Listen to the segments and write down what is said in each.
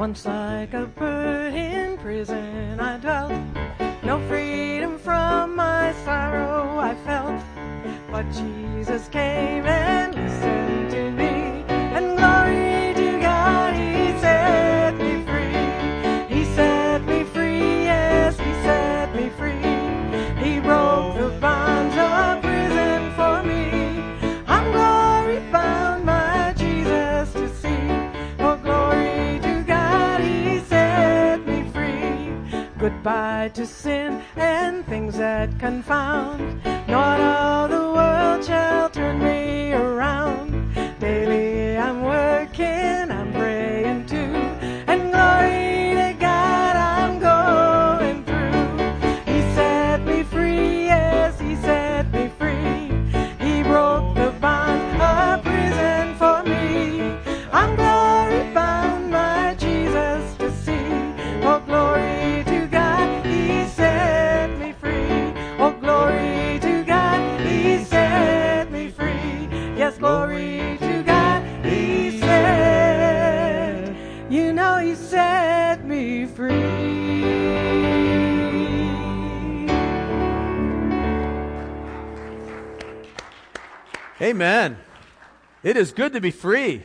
Once like a bird in prison I dwelt, no freedom from my sorrow I felt. But Jesus came Goodbye to sin and things that confound. Not all the world shall turn me Amen. It is good to be free.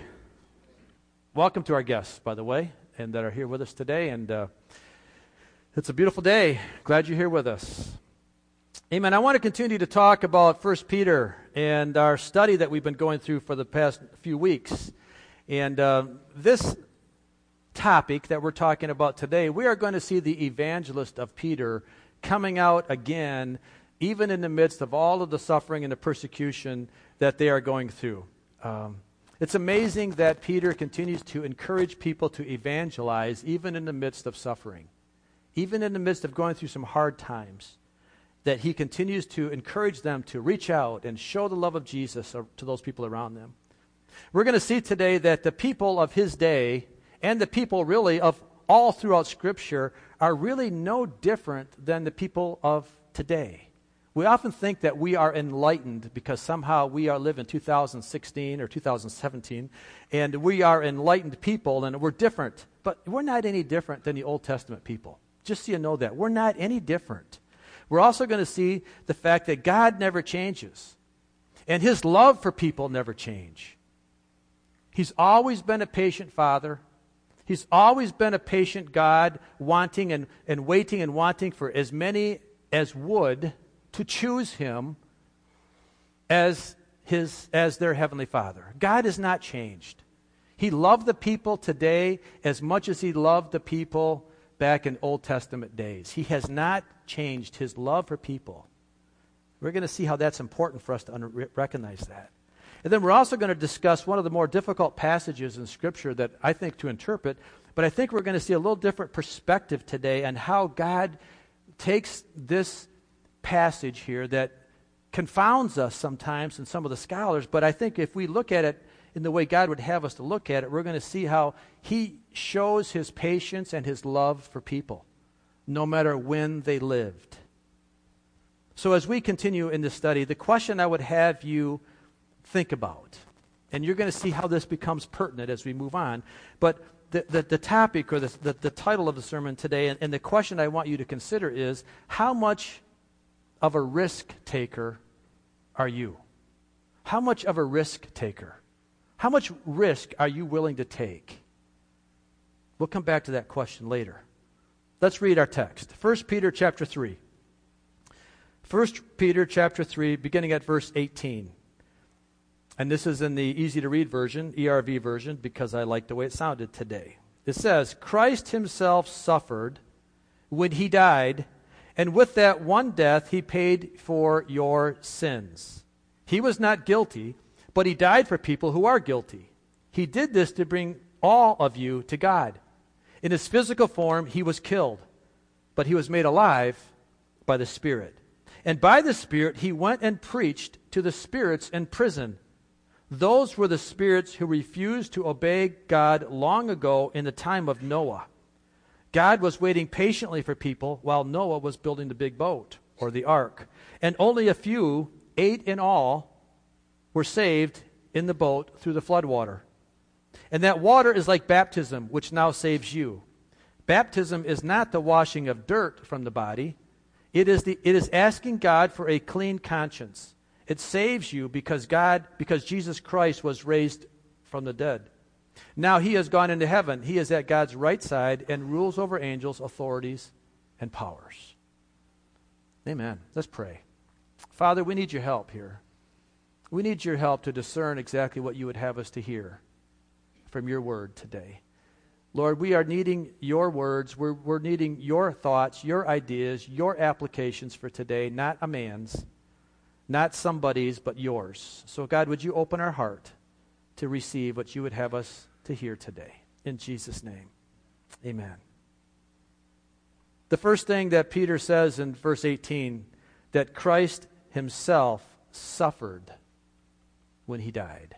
Welcome to our guests, by the way, and that are here with us today. And uh, it's a beautiful day. Glad you're here with us. Amen. I want to continue to talk about First Peter and our study that we've been going through for the past few weeks. And uh, this topic that we're talking about today, we are going to see the evangelist of Peter coming out again, even in the midst of all of the suffering and the persecution that they are going through. Um, it's amazing that Peter continues to encourage people to evangelize, even in the midst of suffering, even in the midst of going through some hard times. That he continues to encourage them to reach out and show the love of Jesus to those people around them. We're going to see today that the people of his day and the people really of all throughout Scripture are really no different than the people of today. We often think that we are enlightened because somehow we are living 2016 or 2017 and we are enlightened people and we're different. But we're not any different than the Old Testament people. Just so you know that. We're not any different. We're also going to see the fact that God never changes and his love for people never change. He's always been a patient father. He's always been a patient God, wanting and, and waiting and wanting for as many as would to choose him as, his, as their heavenly father. God has not changed. He loved the people today as much as he loved the people back in Old Testament days. He has not changed his love for people. We're going to see how that's important for us to un- recognize that. And then we're also going to discuss one of the more difficult passages in Scripture that I think to interpret, but I think we're going to see a little different perspective today on how God takes this passage here that confounds us sometimes and some of the scholars, but I think if we look at it in the way God would have us to look at it, we're going to see how He shows His patience and His love for people, no matter when they lived. So, as we continue in this study, the question I would have you think about, and you're going to see how this becomes pertinent as we move on, but the, the, the topic or the, the, the, title of the sermon today, and, and the question I want you to consider is how much of a risk taker are you? How much of a risk taker? How much risk are you willing to take? We'll come back to that question later. Let's read our text. 1 Peter chapter 3. 1 Peter chapter 3, beginning at verse 18. And this is in the easy to read version, ERV version, because I like the way it sounded today. It says, Christ himself suffered when he died, and with that one death he paid for your sins. He was not guilty, but he died for people who are guilty. He did this to bring all of you to God. In his physical form, he was killed, but he was made alive by the Spirit. And by the Spirit, he went and preached to the spirits in prison. Those were the spirits who refused to obey God long ago in the time of Noah. God was waiting patiently for people while Noah was building the big boat, or the ark. And only a few, eight in all, were saved in the boat through the flood water. And that water is like baptism, which now saves you. Baptism is not the washing of dirt from the body, it is, the, it is asking God for a clean conscience. It saves you because God, because Jesus Christ was raised from the dead. Now he has gone into heaven. He is at God's right side and rules over angels, authorities, and powers. Amen. Let's pray. Father, we need your help here. We need your help to discern exactly what you would have us to hear from your word today. Lord, we are needing your words. We're, we're needing your thoughts, your ideas, your applications for today, not a man's, not somebody's, but yours. So, God, would you open our heart to receive what you would have us to hear today? In Jesus' name, amen. The first thing that Peter says in verse 18 that Christ himself suffered when he died.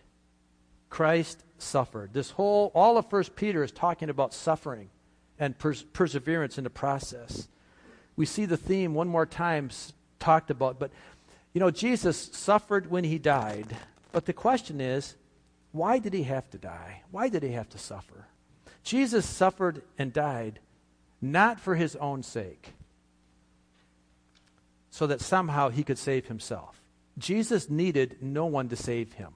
Christ suffered. This whole, all of First Peter is talking about suffering and pers- perseverance in the process. We see the theme one more time talked about, but you know, Jesus suffered when he died. But the question is, why did he have to die? Why did he have to suffer? Jesus suffered and died not for his own sake, so that somehow he could save himself. Jesus needed no one to save him.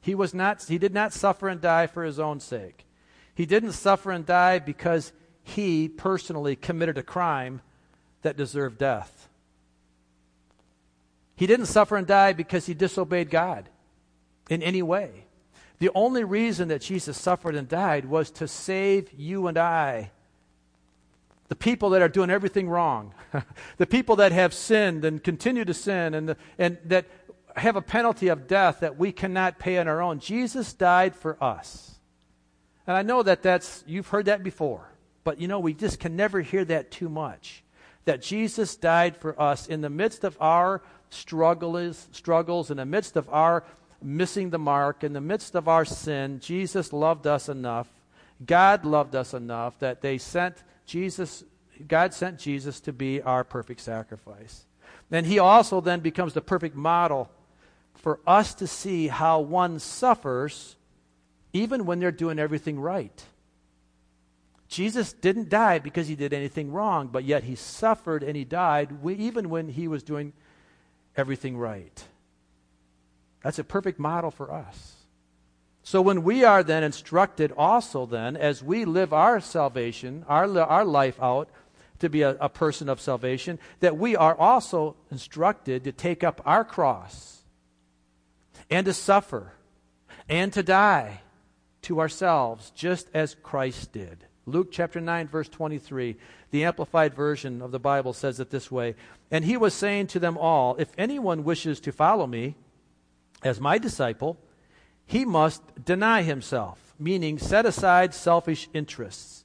He, was not, he did not suffer and die for his own sake. He didn't suffer and die because he personally committed a crime that deserved death. He didn't suffer and die because he disobeyed God in any way. The only reason that Jesus suffered and died was to save you and I. The people that are doing everything wrong, the people that have sinned and continue to sin, and, the, and that have a penalty of death that we cannot pay on our own. Jesus died for us. And I know that that's, you've heard that before, but you know, we just can never hear that too much. That Jesus died for us in the midst of our struggles, struggles, in the midst of our missing the mark, in the midst of our sin, Jesus loved us enough. God loved us enough that they sent Jesus, God sent Jesus to be our perfect sacrifice. And he also then becomes the perfect model for us to see how one suffers even when they're doing everything right. Jesus didn't die because he did anything wrong, but yet he suffered and he died even when he was doing everything right. That's a perfect model for us. So when we are then instructed also then as we live our salvation, our, our life out to be a, a person of salvation, that we are also instructed to take up our cross and to suffer and to die to ourselves, just as Christ did. Luke chapter 9, verse 23, the Amplified Version of the Bible says it this way And he was saying to them all, If anyone wishes to follow me as my disciple, he must deny himself, meaning set aside selfish interests,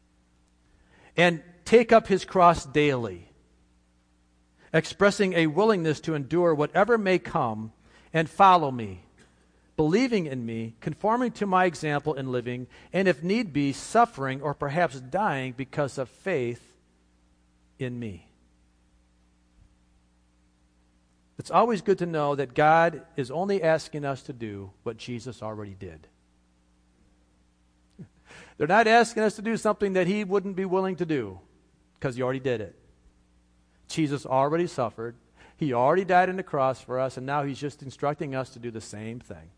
and take up his cross daily, expressing a willingness to endure whatever may come and follow me believing in me, conforming to my example in living, and if need be, suffering or perhaps dying because of faith in me. It's always good to know that God is only asking us to do what Jesus already did. They're not asking us to do something that He wouldn't be willing to do because He already did it. Jesus already suffered. He already died on the cross for us, and now He's just instructing us to do the same thing.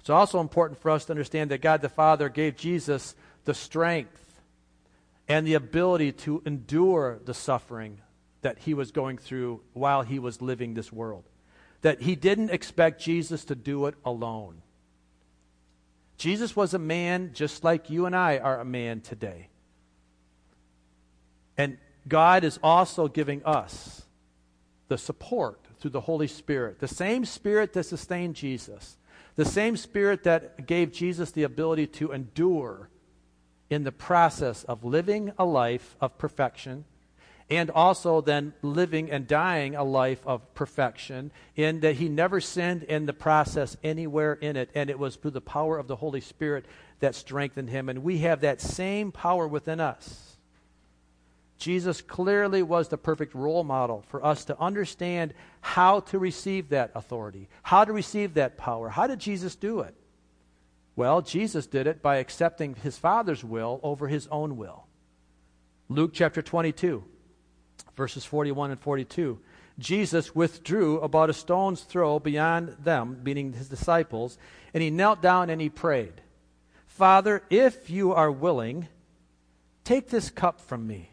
It's also important for us to understand that God the Father gave Jesus the strength and the ability to endure the suffering that he was going through while he was living this world. That he didn't expect Jesus to do it alone. Jesus was a man just like you and I are a man today. And God is also giving us the support through the Holy Spirit, the same Spirit that sustained Jesus the same Spirit that gave Jesus the ability to endure in the process of living a life of perfection and also then living and dying a life of perfection in that he never sinned in the process anywhere in it and it was through the power of the holy spirit that strengthened him and we have that same power within us Jesus clearly was the perfect role model for us to understand how to receive that authority, how to receive that power. How did Jesus do it? Well, Jesus did it by accepting his Father's will over his own will. Luke chapter 22, verses 41 and 42. Jesus withdrew about a stone's throw beyond them, meaning his disciples, and he knelt down and he prayed, Father, if you are willing, take this cup from me.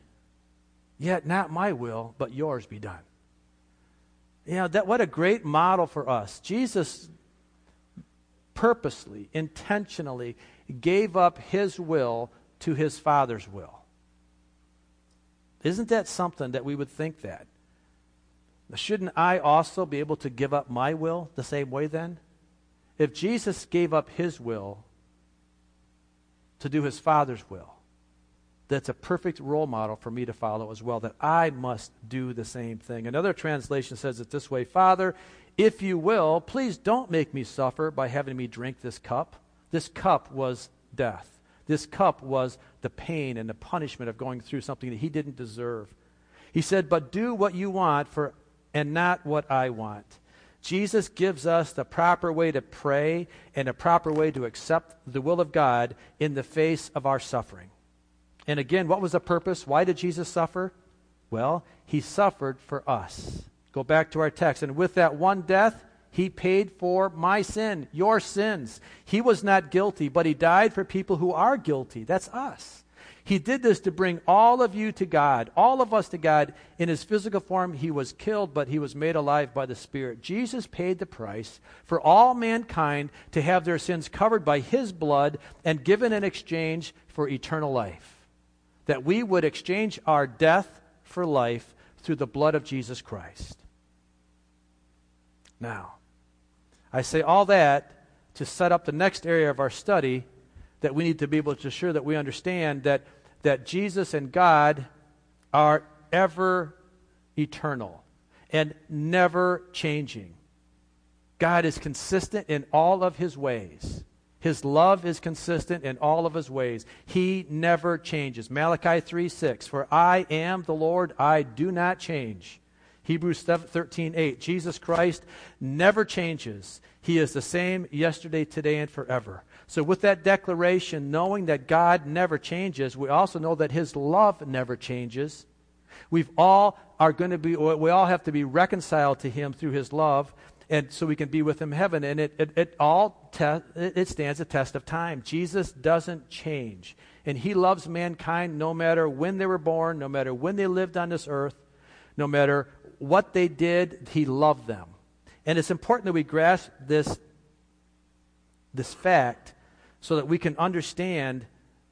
Yet not my will, but yours be done. You know, that, what a great model for us. Jesus purposely, intentionally gave up his will to his Father's will. Isn't that something that we would think that? Shouldn't I also be able to give up my will the same way then? If Jesus gave up his will to do his Father's will, that's a perfect role model for me to follow as well, that I must do the same thing. Another translation says it this way Father, if you will, please don't make me suffer by having me drink this cup. This cup was death. This cup was the pain and the punishment of going through something that he didn't deserve. He said, But do what you want, for and not what I want. Jesus gives us the proper way to pray and a proper way to accept the will of God in the face of our suffering. And again, what was the purpose? Why did Jesus suffer? Well, he suffered for us. Go back to our text. And with that one death, he paid for my sin, your sins. He was not guilty, but he died for people who are guilty. That's us. He did this to bring all of you to God, all of us to God. In his physical form, he was killed, but he was made alive by the Spirit. Jesus paid the price for all mankind to have their sins covered by his blood and given in exchange for eternal life. That we would exchange our death for life through the blood of Jesus Christ. Now, I say all that to set up the next area of our study that we need to be able to assure that we understand that, that Jesus and God are ever eternal and never changing. God is consistent in all of his ways. His love is consistent in all of his ways. He never changes. Malachi 3 6. For I am the Lord, I do not change. Hebrews 13 8. Jesus Christ never changes. He is the same yesterday, today, and forever. So, with that declaration, knowing that God never changes, we also know that His love never changes. We've all are going to be, we all have to be reconciled to Him through His love, and so we can be with Him in heaven. And it, it, it all te- it stands a test of time. Jesus doesn't change, and He loves mankind no matter when they were born, no matter when they lived on this earth, no matter what they did. He loved them, and it's important that we grasp this this fact so that we can understand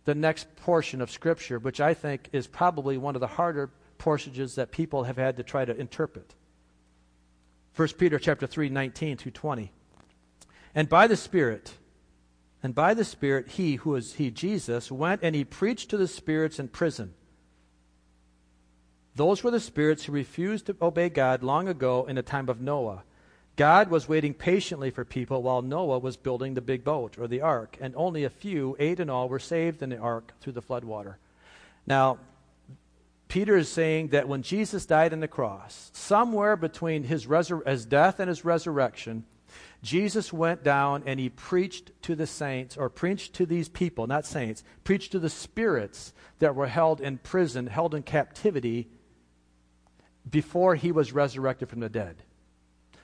the next portion of Scripture, which I think is probably one of the harder portions that people have had to try to interpret. 1 Peter chapter 3, 19 to 20. And by the Spirit, and by the Spirit, he, who is he, Jesus, went and he preached to the spirits in prison. Those were the spirits who refused to obey God long ago in the time of Noah God was waiting patiently for people while Noah was building the big boat or the ark, and only a few, eight in all, were saved in the ark through the floodwater. Now, Peter is saying that when Jesus died on the cross, somewhere between his, resur- his death and his resurrection, Jesus went down and he preached to the saints, or preached to these people, not saints, preached to the spirits that were held in prison, held in captivity, before he was resurrected from the dead.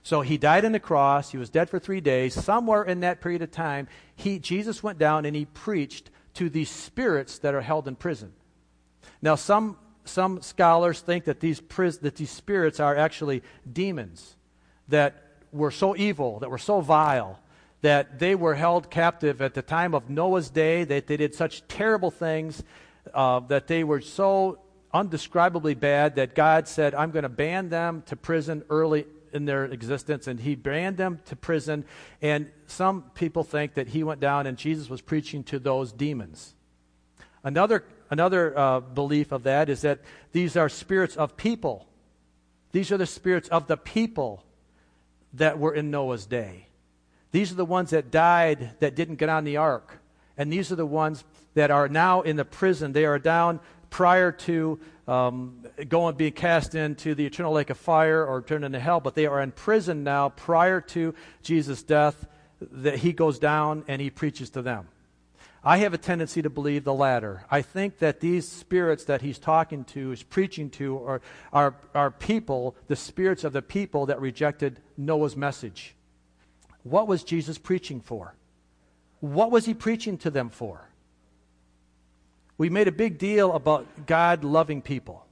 So he died on the cross. He was dead for three days. Somewhere in that period of time, he, Jesus went down and he preached to these spirits that are held in prison. Now, some, some scholars think that these, pris- that these spirits are actually demons that were so evil, that were so vile, that they were held captive at the time of Noah's day, that they did such terrible things, uh, that they were so undescribably bad that God said, I'm going to ban them to prison early in their existence, and he banned them to prison. And some people think that he went down and Jesus was preaching to those demons. Another, another uh, belief of that is that these are spirits of people. These are the spirits of the people that were in Noah's day. These are the ones that died that didn't get on the ark. And these are the ones that are now in the prison. They are down prior to um, going being cast into the eternal lake of fire or turned into hell, but they are in prison now prior to Jesus' death, that he goes down and he preaches to them. I have a tendency to believe the latter. I think that these spirits that he's talking to, is preaching to, are, are, are people, the spirits of the people that rejected Noah's message. What was Jesus preaching for? What was he preaching to them for? We made a big deal about God loving people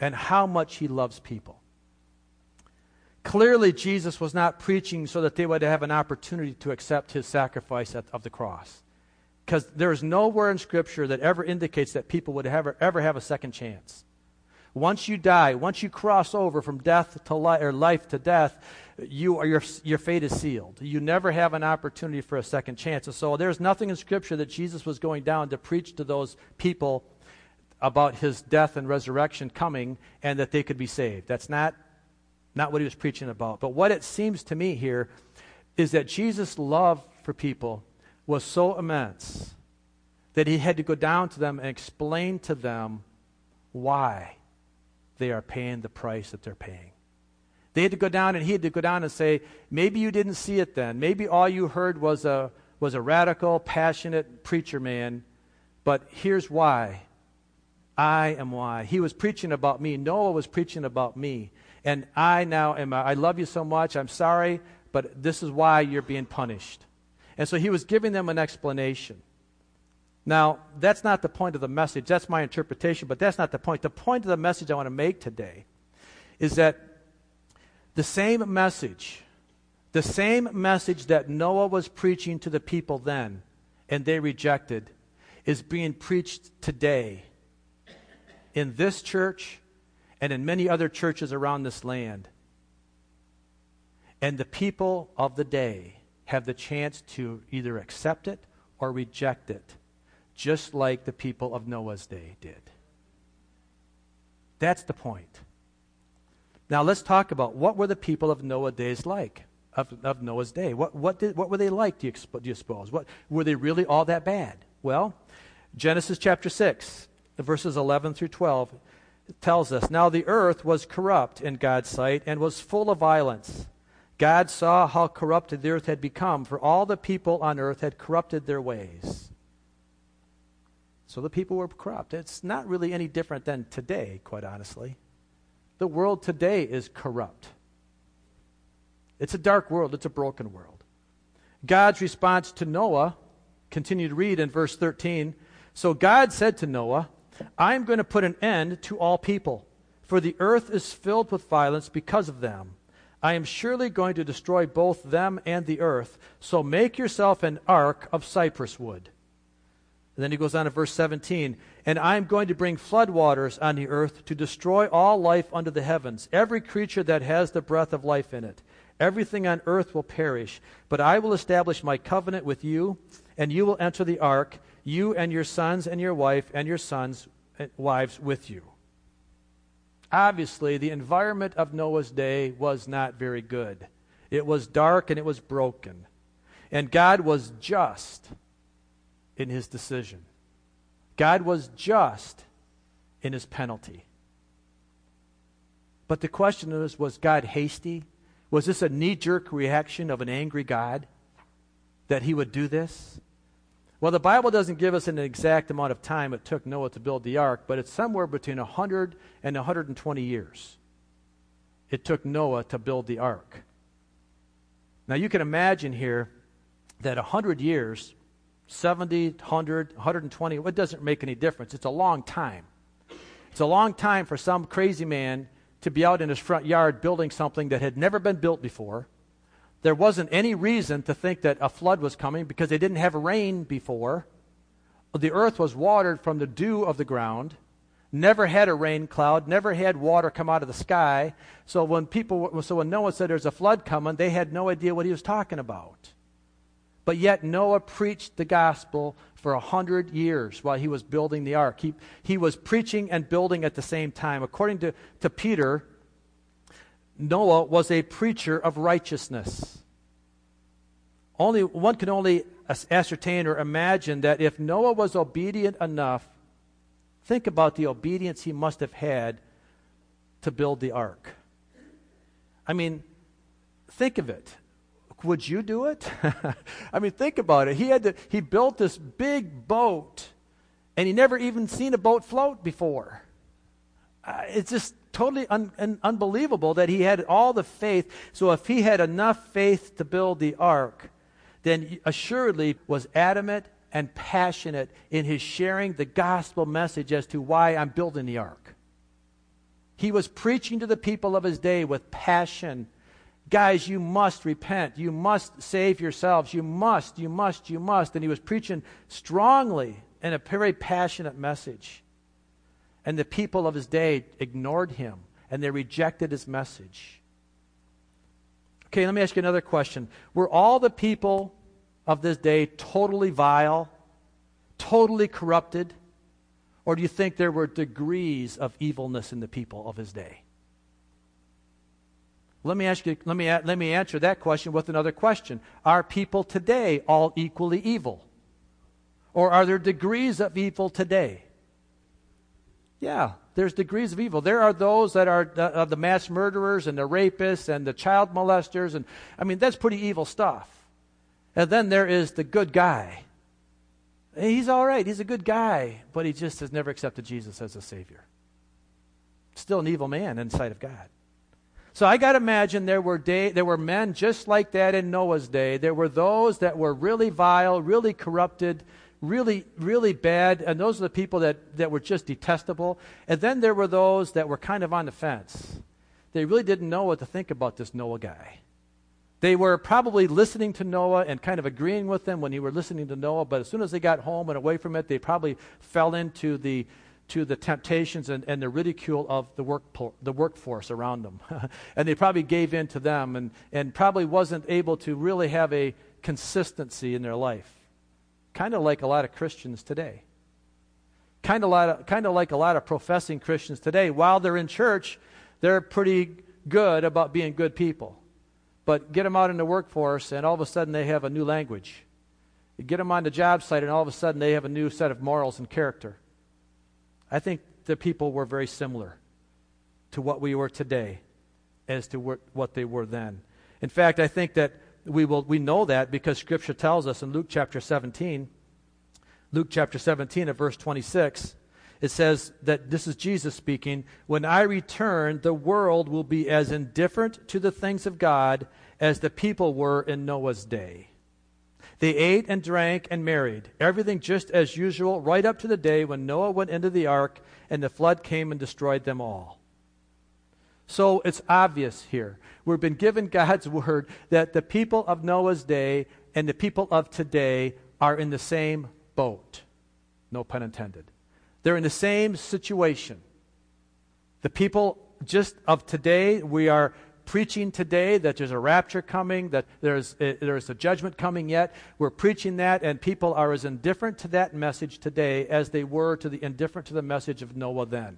and how much he loves people. Clearly, Jesus was not preaching so that they would have an opportunity to accept his sacrifice at, of the cross. Because there is nowhere in Scripture that ever indicates that people would ever, ever have a second chance. Once you die, once you cross over from death to life or life to death, you are, your, your fate is sealed. You never have an opportunity for a second chance. And so there's nothing in Scripture that Jesus was going down to preach to those people about his death and resurrection coming and that they could be saved. That's not, not what he was preaching about. But what it seems to me here is that Jesus' love for people was so immense that he had to go down to them and explain to them why they are paying the price that they're paying. They had to go down and he had to go down and say, maybe you didn't see it then. Maybe all you heard was a, was a radical, passionate preacher man, but here's why. I am why. He was preaching about me. Noah was preaching about me. And I now am, I love you so much. I'm sorry, but this is why you're being punished. And so he was giving them an explanation. Now, that's not the point of the message. That's my interpretation, but that's not the point. The point of the message I want to make today is that the same message, the same message that Noah was preaching to the people then and they rejected, is being preached today in this church and in many other churches around this land. And the people of the day have the chance to either accept it or reject it, just like the people of Noah's day did. That's the point. Now let's talk about what were the people of Noah's days like, of, of Noah's day. What, what, did, what were they like, do you, do you suppose? What, were they really all that bad? Well, Genesis chapter 6, verses 11 through 12, tells us, Now the earth was corrupt in God's sight and was full of violence. God saw how corrupted the earth had become, for all the people on earth had corrupted their ways. So the people were corrupt. It's not really any different than today, quite honestly. The world today is corrupt. It's a dark world, it's a broken world. God's response to Noah, continue to read in verse 13. So God said to Noah, I'm going to put an end to all people, for the earth is filled with violence because of them. I am surely going to destroy both them and the earth. So make yourself an ark of cypress wood. And then he goes on to verse 17 And I am going to bring floodwaters on the earth to destroy all life under the heavens, every creature that has the breath of life in it. Everything on earth will perish. But I will establish my covenant with you, and you will enter the ark, you and your sons and your wife and your sons' eh, wives with you. Obviously, the environment of Noah's day was not very good. It was dark and it was broken. And God was just in his decision. God was just in his penalty. But the question is was God hasty? Was this a knee jerk reaction of an angry God that he would do this? Well, the Bible doesn't give us an exact amount of time it took Noah to build the ark, but it's somewhere between 100 and 120 years. It took Noah to build the ark. Now, you can imagine here that 100 years, 70, 100, 120, it doesn't make any difference. It's a long time. It's a long time for some crazy man to be out in his front yard building something that had never been built before there wasn't any reason to think that a flood was coming because they didn't have rain before. The earth was watered from the dew of the ground, never had a rain cloud, never had water come out of the sky. So when people, so when Noah said there's a flood coming, they had no idea what he was talking about. But yet Noah preached the gospel for a hundred years while he was building the ark. He, he was preaching and building at the same time. According to, to Peter, Noah was a preacher of righteousness. Only one can only ascertain or imagine that if Noah was obedient enough, think about the obedience he must have had to build the ark. I mean, think of it. Would you do it? I mean, think about it. He had to, he built this big boat, and he never even seen a boat float before. Uh, it's just totally un, un, unbelievable that he had all the faith. So if he had enough faith to build the ark, then assuredly was adamant and passionate in his sharing the gospel message as to why I'm building the ark. He was preaching to the people of his day with passion. Guys, you must repent. You must save yourselves. You must, you must, you must. And he was preaching strongly and a very passionate message. And the people of his day ignored him and they rejected his message. Okay, let me ask you another question. Were all the people of this day totally vile, totally corrupted? Or do you think there were degrees of evilness in the people of his day? Let me ask you, let me, let me answer that question with another question. Are people today all equally evil? Or are there degrees of evil today? Yeah, there's degrees of evil. There are those that are the, uh, the mass murderers and the rapists and the child molesters. And I mean, that's pretty evil stuff. And then there is the good guy. He's all right. He's a good guy, but he just has never accepted Jesus as a Savior. Still an evil man in sight of God. So I got to imagine there were day, there were men just like that in Noah's day. There were those that were really vile, really corrupted, really, really bad, and those are the people that, that were just detestable. And then there were those that were kind of on the fence. They really didn't know what to think about this Noah guy. They were probably listening to Noah and kind of agreeing with him when he were listening to Noah, but as soon as they got home and away from it, they probably fell into the to the temptations and, and the ridicule of the, work, the workforce around them. and they probably gave in to them and, and probably wasn't able to really have a consistency in their life. Kind of like a lot of Christians today. Kind of, lot of, kind of like a lot of professing Christians today. While they're in church, they're pretty good about being good people. But get them out in the workforce, and all of a sudden they have a new language. You get them on the job site, and all of a sudden they have a new set of morals and character. I think the people were very similar to what we were today as to what they were then. In fact, I think that we, will, we know that because Scripture tells us in Luke chapter 17, Luke chapter 17 at verse 26, it says that this is Jesus speaking When I return, the world will be as indifferent to the things of God as the people were in Noah's day. They ate and drank and married, everything just as usual, right up to the day when Noah went into the ark and the flood came and destroyed them all. So it's obvious here. We've been given God's word that the people of Noah's day and the people of today are in the same boat. No pun intended. They're in the same situation. The people just of today, we are preaching today that there's a rapture coming, that there's, uh, there's a judgment coming yet. We're preaching that, and people are as indifferent to that message today as they were to the indifferent to the message of Noah then.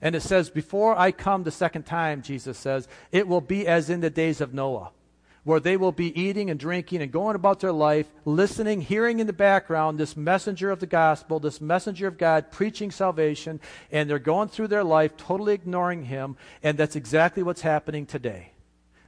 And it says, Before I come the second time, Jesus says, it will be as in the days of Noah where they will be eating and drinking and going about their life, listening, hearing in the background this messenger of the gospel, this messenger of God preaching salvation, and they're going through their life totally ignoring him, and that's exactly what's happening today.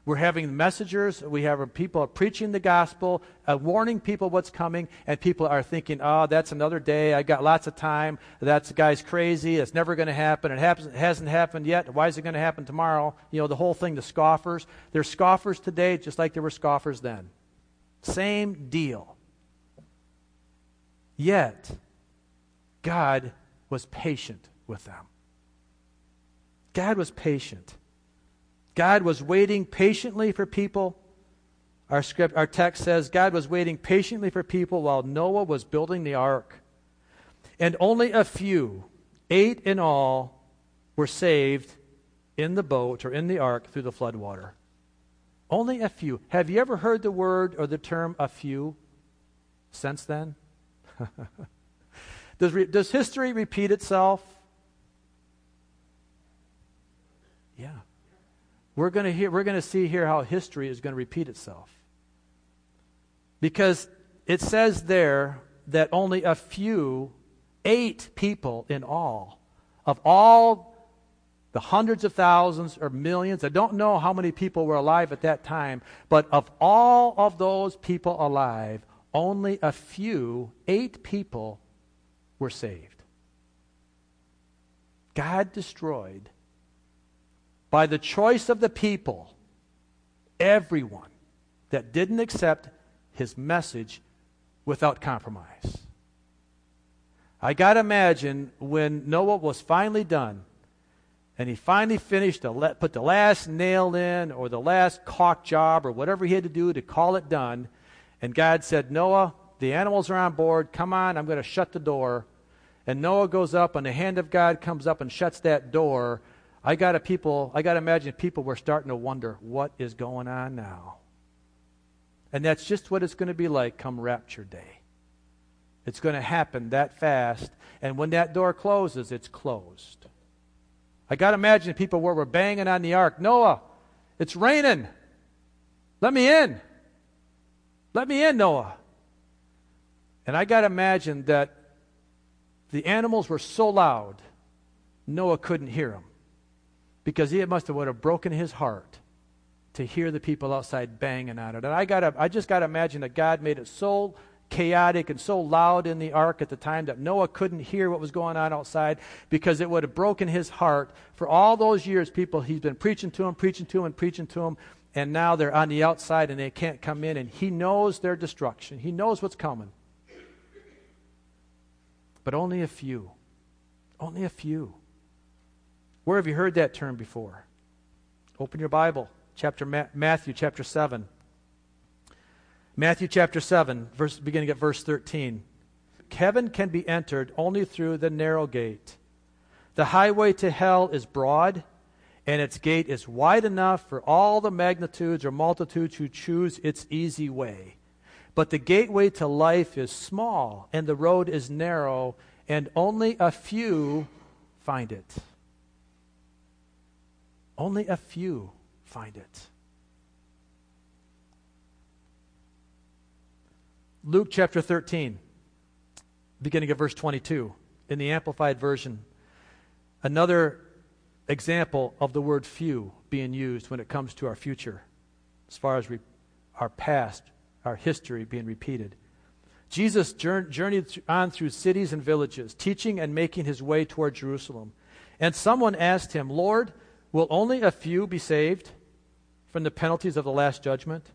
We're having messengers, we have people preaching the gospel, uh, warning people what's coming, and people are thinking, oh, that's another day. I got lots of time. That guy's crazy. It's never going to happen. It, happens, it hasn't happened yet. Why is it going to happen tomorrow? You know, the whole thing, the scoffers. They're scoffers today just like there were scoffers then. Same deal. Yet, God was patient with them. God was patient. God was waiting patiently for people. Our script, our text says God was waiting patiently for people while Noah was building the ark. And only a few, eight in all, were saved in the boat or in the ark through the floodwater. Only a few. Have you ever heard the word or the term a few since then? does, re, does history repeat itself? Yeah. We're going to hear, we're going to see here how history is going to repeat itself. Because it says there that only a few, eight people in all, of all the hundreds of thousands or millions. I don't know how many people were alive at that time, but of all of those people alive, only a few, eight people, were saved. God destroyed, by the choice of the people, everyone that didn't accept his message without compromise. I got to imagine when Noah was finally done and he finally finished, the, put the last nail in or the last caulk job or whatever he had to do to call it done. And God said, Noah, the animals are on board. Come on, I'm going to shut the door. And Noah goes up, and the hand of God comes up and shuts that door. I got to people. I got to imagine people were starting to wonder what is going on now. And that's just what it's going to be like come Rapture Day. It's going to happen that fast, and when that door closes, it's closed. I got to imagine people were, were banging on the ark. Noah, it's raining. Let me in. Let me in, Noah. And I got to imagine that the animals were so loud, Noah couldn't hear them. Because he must have would have broken his heart to hear the people outside banging on it. And I got I just got to imagine that God made it so chaotic and so loud in the ark at the time that Noah couldn't hear what was going on outside because it would have broken his heart. For all those years, people, he's been preaching to him, preaching to him, preaching to him, and now they're on the outside and they can't come in, and he knows their destruction. He knows what's coming. But only a few. Only a few. Where have you heard that term before? Open your Bible, chapter Ma- Matthew chapter 7. Matthew chapter 7, verse, beginning at verse 13. Heaven can be entered only through the narrow gate. The highway to hell is broad, and its gate is wide enough for all the magnitudes or multitudes who choose its easy way. But the gateway to life is small, and the road is narrow, and only a few find it. Only a few find it. Luke chapter 13, beginning at verse 22, in the Amplified Version. Another example of the word few being used when it comes to our future, as far as re- our past, our history being repeated. Jesus journeyed on through cities and villages, teaching and making his way toward Jerusalem. And someone asked him, Lord, will only a few be saved from the penalties of the last judgment?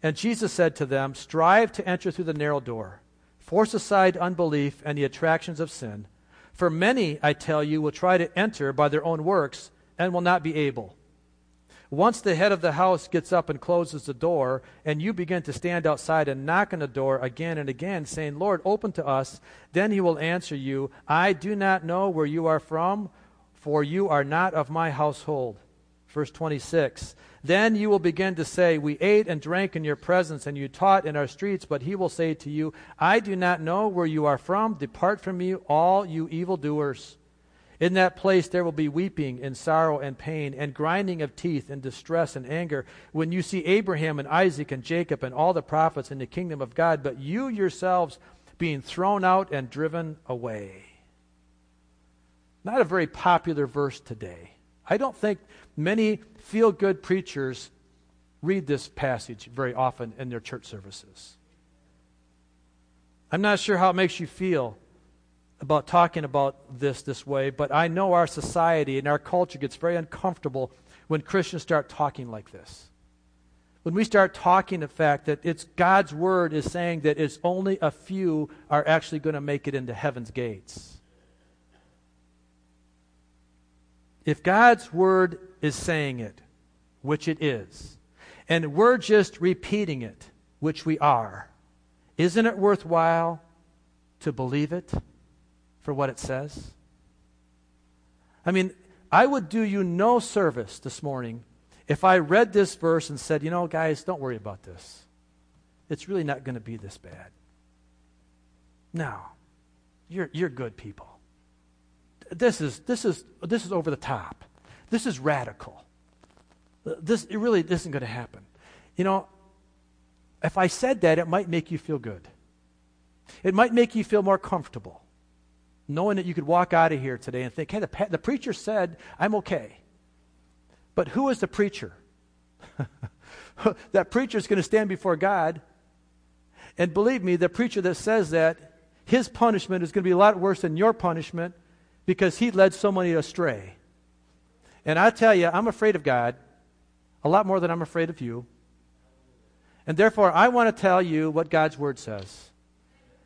And Jesus said to them, Strive to enter through the narrow door, force aside unbelief and the attractions of sin. For many, I tell you, will try to enter by their own works and will not be able. Once the head of the house gets up and closes the door, and you begin to stand outside and knock on the door again and again, saying, Lord, open to us, then he will answer you, I do not know where you are from, for you are not of my household. Verse 26 Then you will begin to say, We ate and drank in your presence, and you taught in our streets. But he will say to you, I do not know where you are from. Depart from me, all you evildoers. In that place there will be weeping and sorrow and pain, and grinding of teeth and distress and anger, when you see Abraham and Isaac and Jacob and all the prophets in the kingdom of God, but you yourselves being thrown out and driven away. Not a very popular verse today. I don't think many feel good preachers read this passage very often in their church services. I'm not sure how it makes you feel about talking about this this way, but I know our society and our culture gets very uncomfortable when Christians start talking like this. When we start talking the fact that it's God's word is saying that it's only a few are actually going to make it into heaven's gates. If God's word is saying it, which it is, and we're just repeating it, which we are, isn't it worthwhile to believe it for what it says? I mean, I would do you no service this morning if I read this verse and said, you know, guys, don't worry about this. It's really not going to be this bad. No. You're, you're good people this is, this is, this is over the top. This is radical. Uh, this, it really isn't going to happen. You know, if I said that, it might make you feel good. It might make you feel more comfortable knowing that you could walk out of here today and think, hey, the, the preacher said I'm okay. But who is the preacher? that preacher is going to stand before God. And believe me, the preacher that says that, his punishment is going to be a lot worse than your punishment because he led so many astray. And I tell you, I'm afraid of God a lot more than I'm afraid of you. And therefore, I want to tell you what God's word says.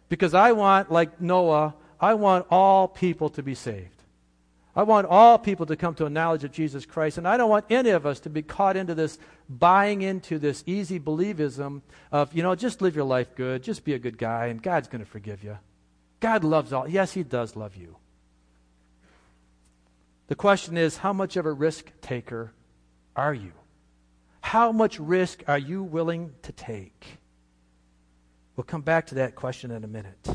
Because I want, like Noah, I want all people to be saved. I want all people to come to a knowledge of Jesus Christ. And I don't want any of us to be caught into this, buying into this easy believism of, you know, just live your life good, just be a good guy, and God's going to forgive you. God loves all. Yes, He does love you. The question is, how much of a risk taker are you? How much risk are you willing to take? We'll come back to that question in a minute.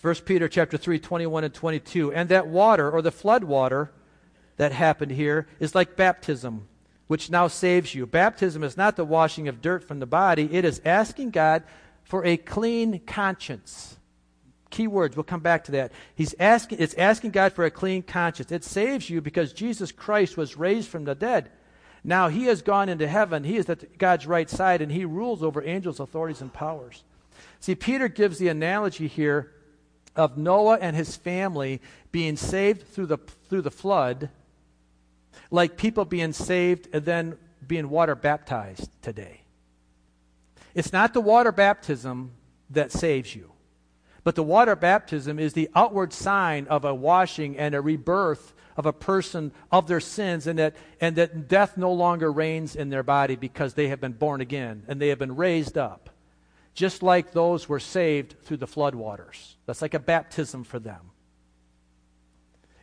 1 Peter chapter 3, 21 and 22. And that water, or the flood water that happened here, is like baptism, which now saves you. Baptism is not the washing of dirt from the body, it is asking God for a clean conscience. Key words, we'll come back to that. He's asking, it's asking God for a clean conscience. It saves you because Jesus Christ was raised from the dead. Now he has gone into heaven. He is at God's right side, and he rules over angels, authorities, and powers. See, Peter gives the analogy here of Noah and his family being saved through the, through the flood, like people being saved and then being water baptized today. It's not the water baptism that saves you, but the water baptism is the outward sign of a washing and a rebirth of a person of their sins, and that, and that death no longer reigns in their body because they have been born again and they have been raised up just like those were saved through the floodwaters. That's like a baptism for them.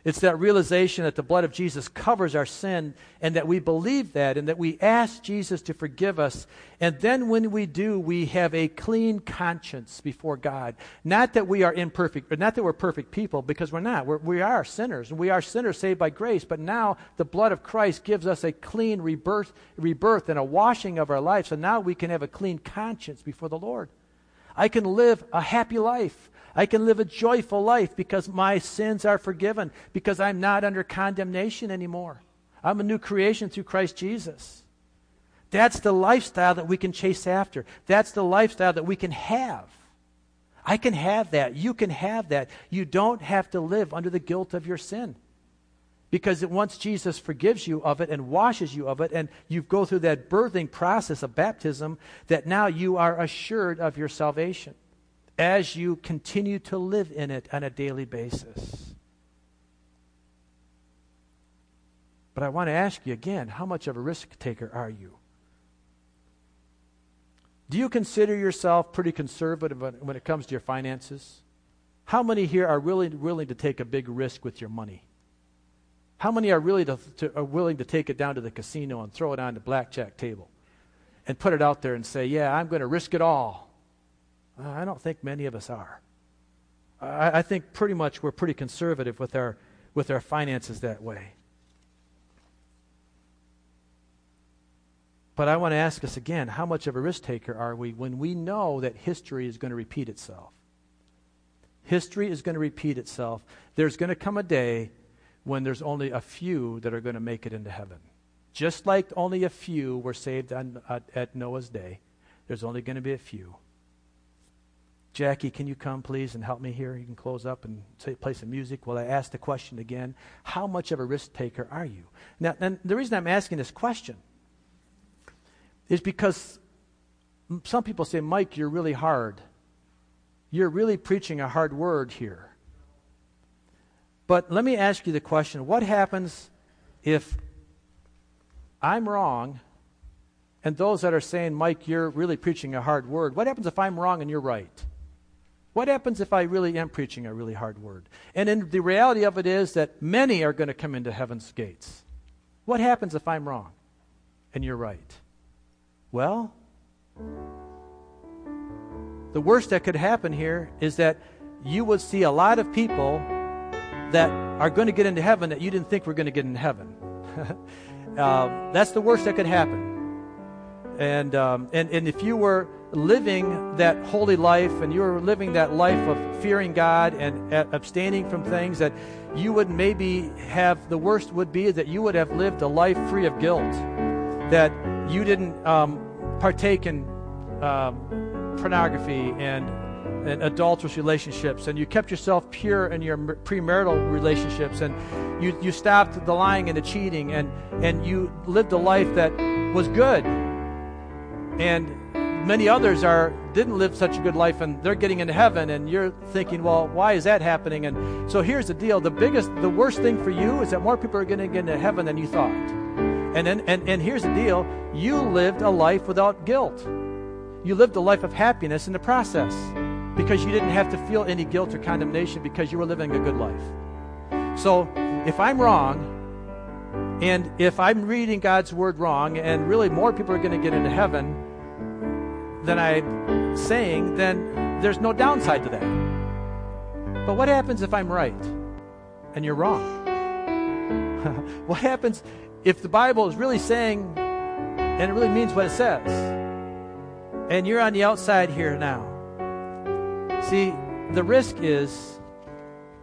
It's that realization that the blood of Jesus covers our sin and that we believe that and that we ask Jesus to forgive us. And then when we do, we have a clean conscience before God. Not that we are imperfect, or not that we're perfect people, because we're not. We're, we are sinners, and we are sinners saved by grace. But now the blood of Christ gives us a clean rebirth, rebirth and a washing of our life. So now we can have a clean conscience before the Lord. I can live a happy life. I can live a joyful life because my sins are forgiven, because I'm not under condemnation anymore. I'm a new creation through Christ Jesus. That's the lifestyle that we can chase after. That's the lifestyle that we can have. I can have that. You can have that. You don't have to live under the guilt of your sin. Because once Jesus forgives you of it and washes you of it, and you go through that birthing process of baptism, that now you are assured of your salvation as you continue to live in it on a daily basis. But I want to ask you again how much of a risk taker are you? Do you consider yourself pretty conservative when it comes to your finances? How many here are really willing to take a big risk with your money? How many are really to, to, are willing to take it down to the casino and throw it on the blackjack table and put it out there and say, Yeah, I'm going to risk it all? Uh, I don't think many of us are. I, I think pretty much we're pretty conservative with our, with our finances that way. But I want to ask us again how much of a risk taker are we when we know that history is going to repeat itself? History is going to repeat itself. There's going to come a day when there's only a few that are going to make it into heaven. Just like only a few were saved on, uh, at Noah's day, there's only going to be a few. Jackie, can you come, please, and help me here? You can close up and play some music while I ask the question again. How much of a risk taker are you? Now, and the reason I'm asking this question is because some people say, Mike, you're really hard. You're really preaching a hard word here. But let me ask you the question what happens if I'm wrong and those that are saying, Mike, you're really preaching a hard word? What happens if I'm wrong and you're right? What happens if I really am preaching a really hard word? And in the reality of it is that many are going to come into heaven's gates. What happens if I'm wrong and you're right? Well, the worst that could happen here is that you would see a lot of people that are going to get into heaven that you didn't think were going to get into heaven. uh, that's the worst that could happen. And, um, and, and if you were living that holy life and you were living that life of fearing God and abstaining from things that you would maybe have the worst would be that you would have lived a life free of guilt that you didn't um, partake in um, pornography and, and adulterous relationships and you kept yourself pure in your premarital relationships and you, you stopped the lying and the cheating and, and you lived a life that was good. And many others are didn't live such a good life and they're getting into heaven and you're thinking well why is that happening? And so here's the deal. The biggest the worst thing for you is that more people are going to get into heaven than you thought. And then and, and here's the deal. You lived a life without guilt. You lived a life of happiness in the process because you didn't have to feel any guilt or condemnation because you were living a good life so if i'm wrong and if i'm reading god's word wrong and really more people are going to get into heaven than I'm saying, then there's no downside to that. But what happens if I'm right and you're wrong? what happens if the Bible is really saying and it really means what it says? And you're on the outside here now. See, the risk is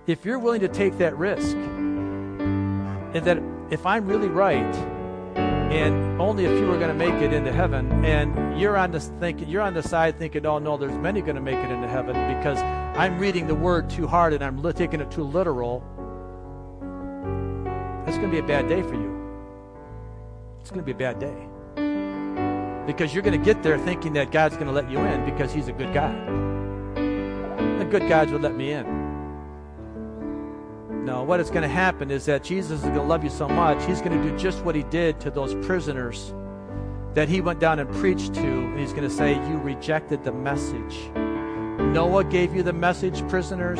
if you're willing to take that risk, and that if I'm really right, and only a few are going to make it into heaven. And you're on the thinking, you're on the side thinking, oh no, there's many going to make it into heaven because I'm reading the word too hard and I'm taking it too literal. That's going to be a bad day for you. It's going to be a bad day because you're going to get there thinking that God's going to let you in because He's a good God. A good guys would let me in. No, what is going to happen is that Jesus is going to love you so much, he's going to do just what he did to those prisoners that he went down and preached to, and he's going to say, You rejected the message. Noah gave you the message, prisoners.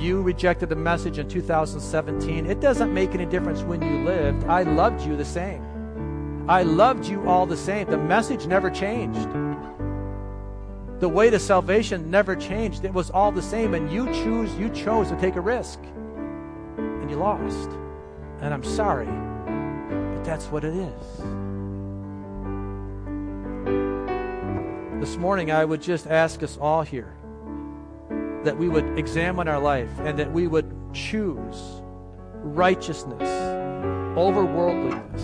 You rejected the message in 2017. It doesn't make any difference when you lived. I loved you the same. I loved you all the same. The message never changed. The way to salvation never changed. It was all the same, and you choose, you chose to take a risk and you lost. And I'm sorry, but that's what it is. This morning, I would just ask us all here that we would examine our life and that we would choose righteousness over worldliness,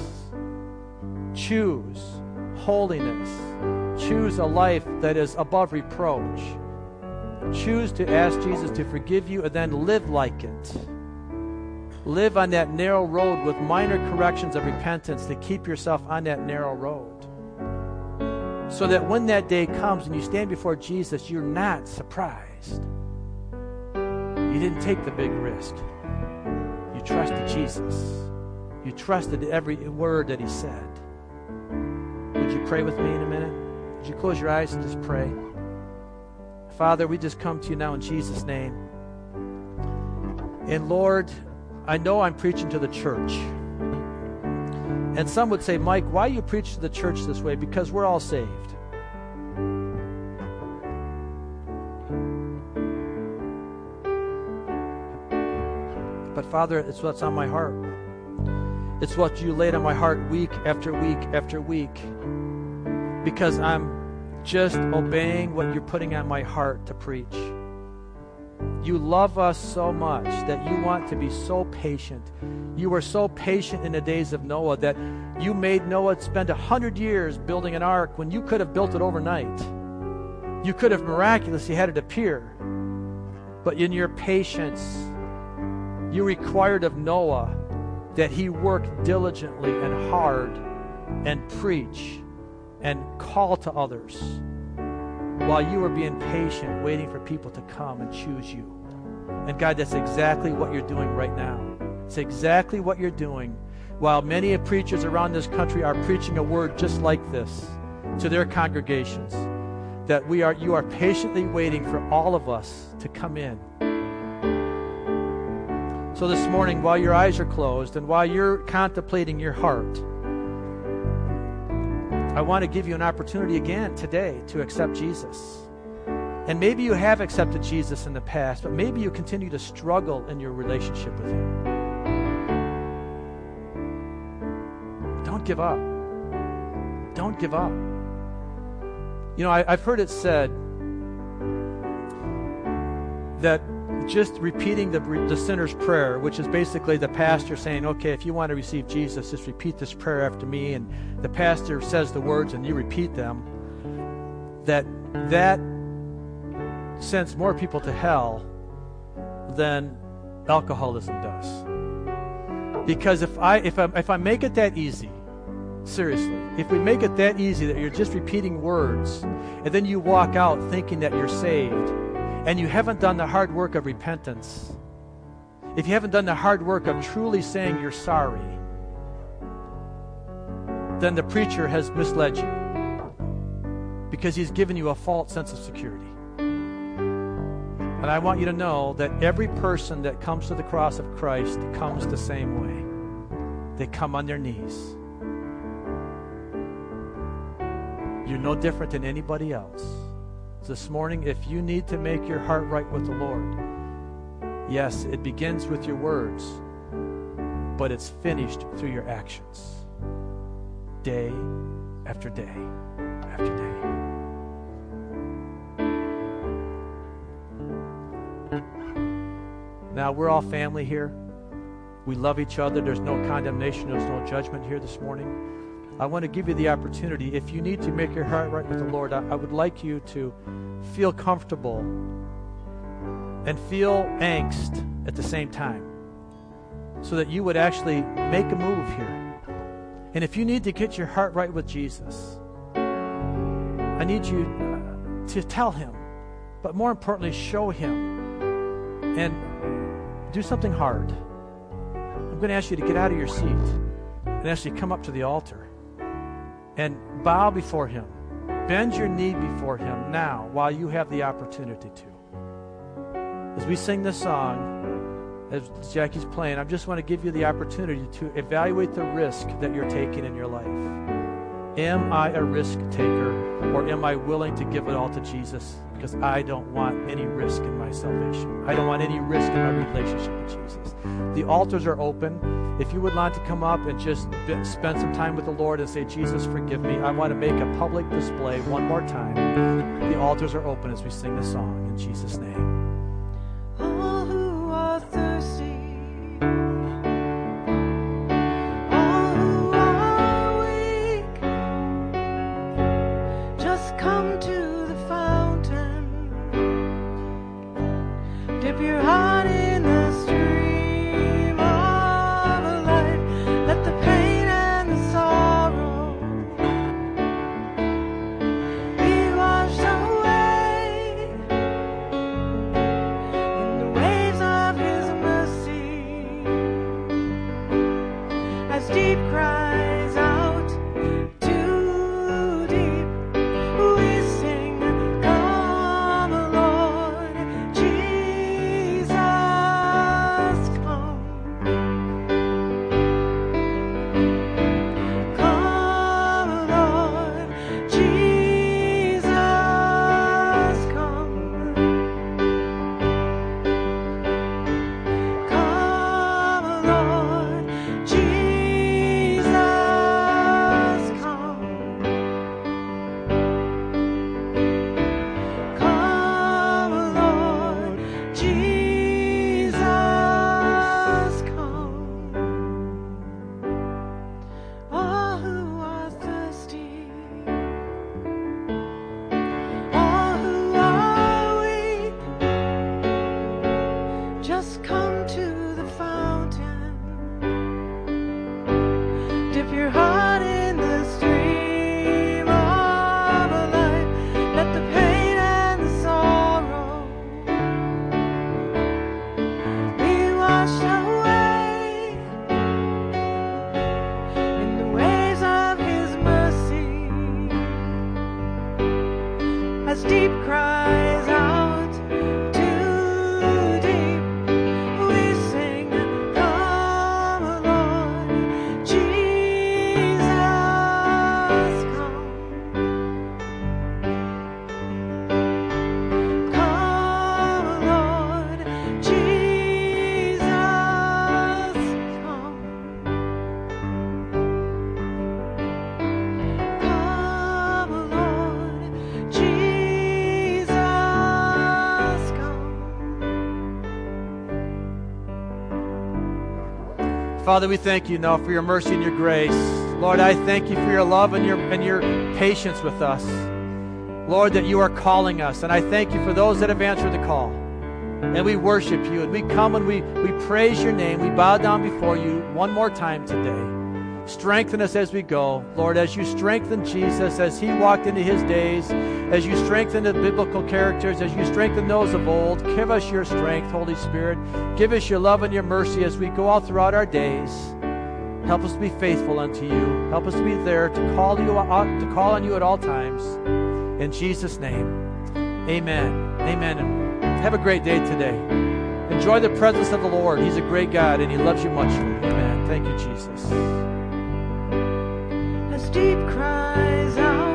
choose holiness, choose a life that is above reproach. Choose to ask Jesus to forgive you and then live like it live on that narrow road with minor corrections of repentance to keep yourself on that narrow road. So that when that day comes and you stand before Jesus, you're not surprised. You didn't take the big risk. You trusted Jesus. You trusted every word that he said. Would you pray with me in a minute? Would you close your eyes and just pray? Father, we just come to you now in Jesus' name. And Lord, I know I'm preaching to the church. And some would say, Mike, why you preach to the church this way? Because we're all saved. But Father, it's what's on my heart. It's what you laid on my heart week after week after week. Because I'm just obeying what you're putting on my heart to preach. You love us so much that you want to be so patient. You were so patient in the days of Noah that you made Noah spend a hundred years building an ark when you could have built it overnight. You could have miraculously had it appear. But in your patience, you required of Noah that he work diligently and hard and preach and call to others while you are being patient, waiting for people to come and choose you. And God, that's exactly what you're doing right now. It's exactly what you're doing. While many preachers around this country are preaching a word just like this to their congregations, that we are you are patiently waiting for all of us to come in. So this morning, while your eyes are closed and while you're contemplating your heart, I want to give you an opportunity again today to accept Jesus. And maybe you have accepted Jesus in the past, but maybe you continue to struggle in your relationship with Him. Don't give up. Don't give up. You know, I, I've heard it said that just repeating the, the sinner's prayer, which is basically the pastor saying, okay, if you want to receive Jesus, just repeat this prayer after me. And the pastor says the words and you repeat them, that that sends more people to hell than alcoholism does. Because if I, if I, if I make it that easy, seriously, if we make it that easy that you're just repeating words and then you walk out thinking that you're saved, and you haven't done the hard work of repentance, if you haven't done the hard work of truly saying you're sorry, then the preacher has misled you because he's given you a false sense of security. And I want you to know that every person that comes to the cross of Christ comes the same way. They come on their knees. You're no different than anybody else this morning, if you need to make your heart right with the Lord, yes, it begins with your words, but it's finished through your actions. Day after day after day. Now, we're all family here. We love each other. There's no condemnation, there's no judgment here this morning. I want to give you the opportunity. If you need to make your heart right with the Lord, I, I would like you to feel comfortable and feel angst at the same time so that you would actually make a move here. And if you need to get your heart right with Jesus, I need you uh, to tell him, but more importantly, show him and do something hard. I'm going to ask you to get out of your seat and actually come up to the altar and bow before Him. Bend your knee before Him now while you have the opportunity to. As we sing this song, as Jackie's playing, I just want to give you the opportunity to evaluate the risk that you're taking in your life. Am I a risk taker or am I willing to give it all to Jesus? Because I don't want any risk in my salvation. I don't want any risk in my relationship with Jesus. The altars are open. If you would like to come up and just spend some time with the Lord and say, Jesus, forgive me, I want to make a public display one more time. The altars are open as we sing the song in Jesus' name. Father, we thank you now for your mercy and your grace. Lord, I thank you for your love and your, and your patience with us. Lord, that you are calling us. And I thank you for those that have answered the call. And we worship you. And we come and we, we praise your name. We bow down before you one more time today. Strengthen us as we go. Lord, as you strengthen Jesus as he walked into his days, as you strengthen the biblical characters, as you strengthen those of old, give us your strength, Holy Spirit. Give us your love and your mercy as we go out throughout our days. Help us to be faithful unto you. Help us to be there to call you out, to call on you at all times. In Jesus' name. Amen. Amen. Have a great day today. Enjoy the presence of the Lord. He's a great God and He loves you much. Amen. Thank you, Jesus deep cries out.